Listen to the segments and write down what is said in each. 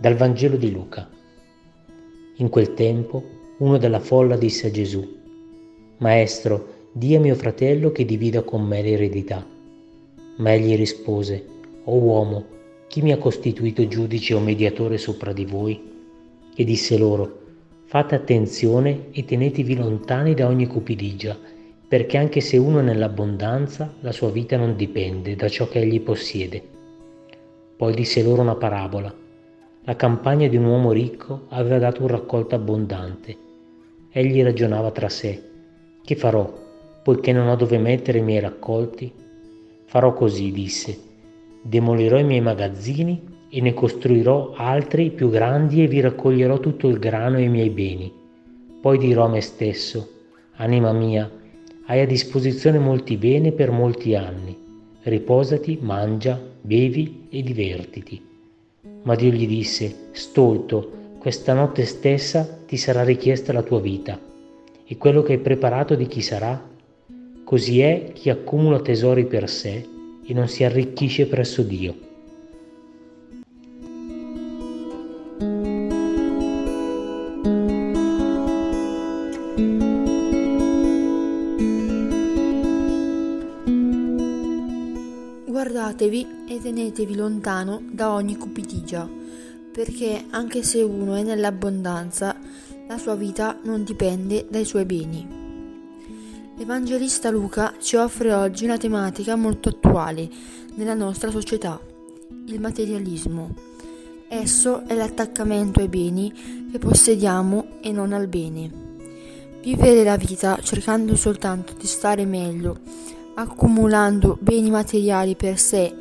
Dal Vangelo di Luca. In quel tempo uno della folla disse a Gesù, Maestro, di a mio fratello che divida con me l'eredità. Ma egli rispose, O uomo, chi mi ha costituito giudice o mediatore sopra di voi? E disse loro, Fate attenzione e tenetevi lontani da ogni cupidigia, perché anche se uno è nell'abbondanza, la sua vita non dipende da ciò che egli possiede. Poi disse loro una parabola la campagna di un uomo ricco aveva dato un raccolto abbondante. Egli ragionava tra sé, che farò, poiché non ho dove mettere i miei raccolti? Farò così, disse, demolirò i miei magazzini e ne costruirò altri più grandi e vi raccoglierò tutto il grano e i miei beni. Poi dirò a me stesso, anima mia, hai a disposizione molti beni per molti anni. Riposati, mangia, bevi e divertiti. Ma Dio gli disse, stolto, questa notte stessa ti sarà richiesta la tua vita, e quello che hai preparato di chi sarà? Così è chi accumula tesori per sé e non si arricchisce presso Dio. Guardatevi e tenetevi lontano da ogni cupidigia, perché anche se uno è nell'abbondanza, la sua vita non dipende dai suoi beni. L'Evangelista Luca ci offre oggi una tematica molto attuale nella nostra società, il materialismo. Esso è l'attaccamento ai beni che possediamo e non al bene. Vivere la vita cercando soltanto di stare meglio accumulando beni materiali per sé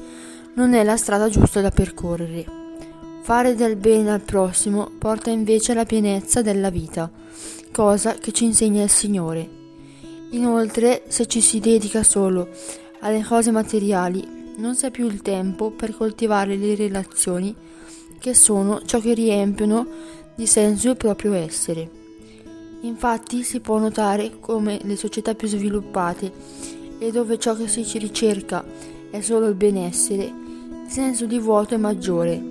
non è la strada giusta da percorrere. Fare del bene al prossimo porta invece alla pienezza della vita, cosa che ci insegna il Signore. Inoltre, se ci si dedica solo alle cose materiali, non si ha più il tempo per coltivare le relazioni che sono ciò che riempiono di senso il proprio essere. Infatti si può notare come le società più sviluppate e dove ciò che si ricerca è solo il benessere, il senso di vuoto è maggiore.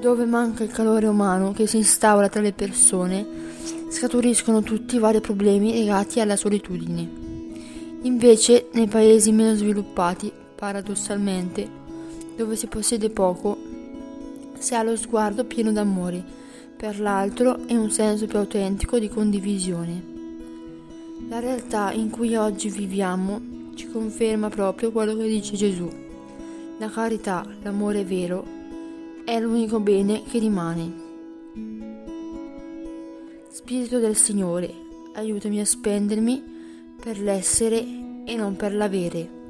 Dove manca il calore umano che si instaura tra le persone, scaturiscono tutti i vari problemi legati alla solitudine. Invece, nei paesi meno sviluppati, paradossalmente, dove si possiede poco, si ha lo sguardo pieno d'amore per l'altro e un senso più autentico di condivisione. La realtà in cui oggi viviamo ci conferma proprio quello che dice Gesù. La carità, l'amore vero, è l'unico bene che rimane. Spirito del Signore, aiutami a spendermi per l'essere e non per l'avere.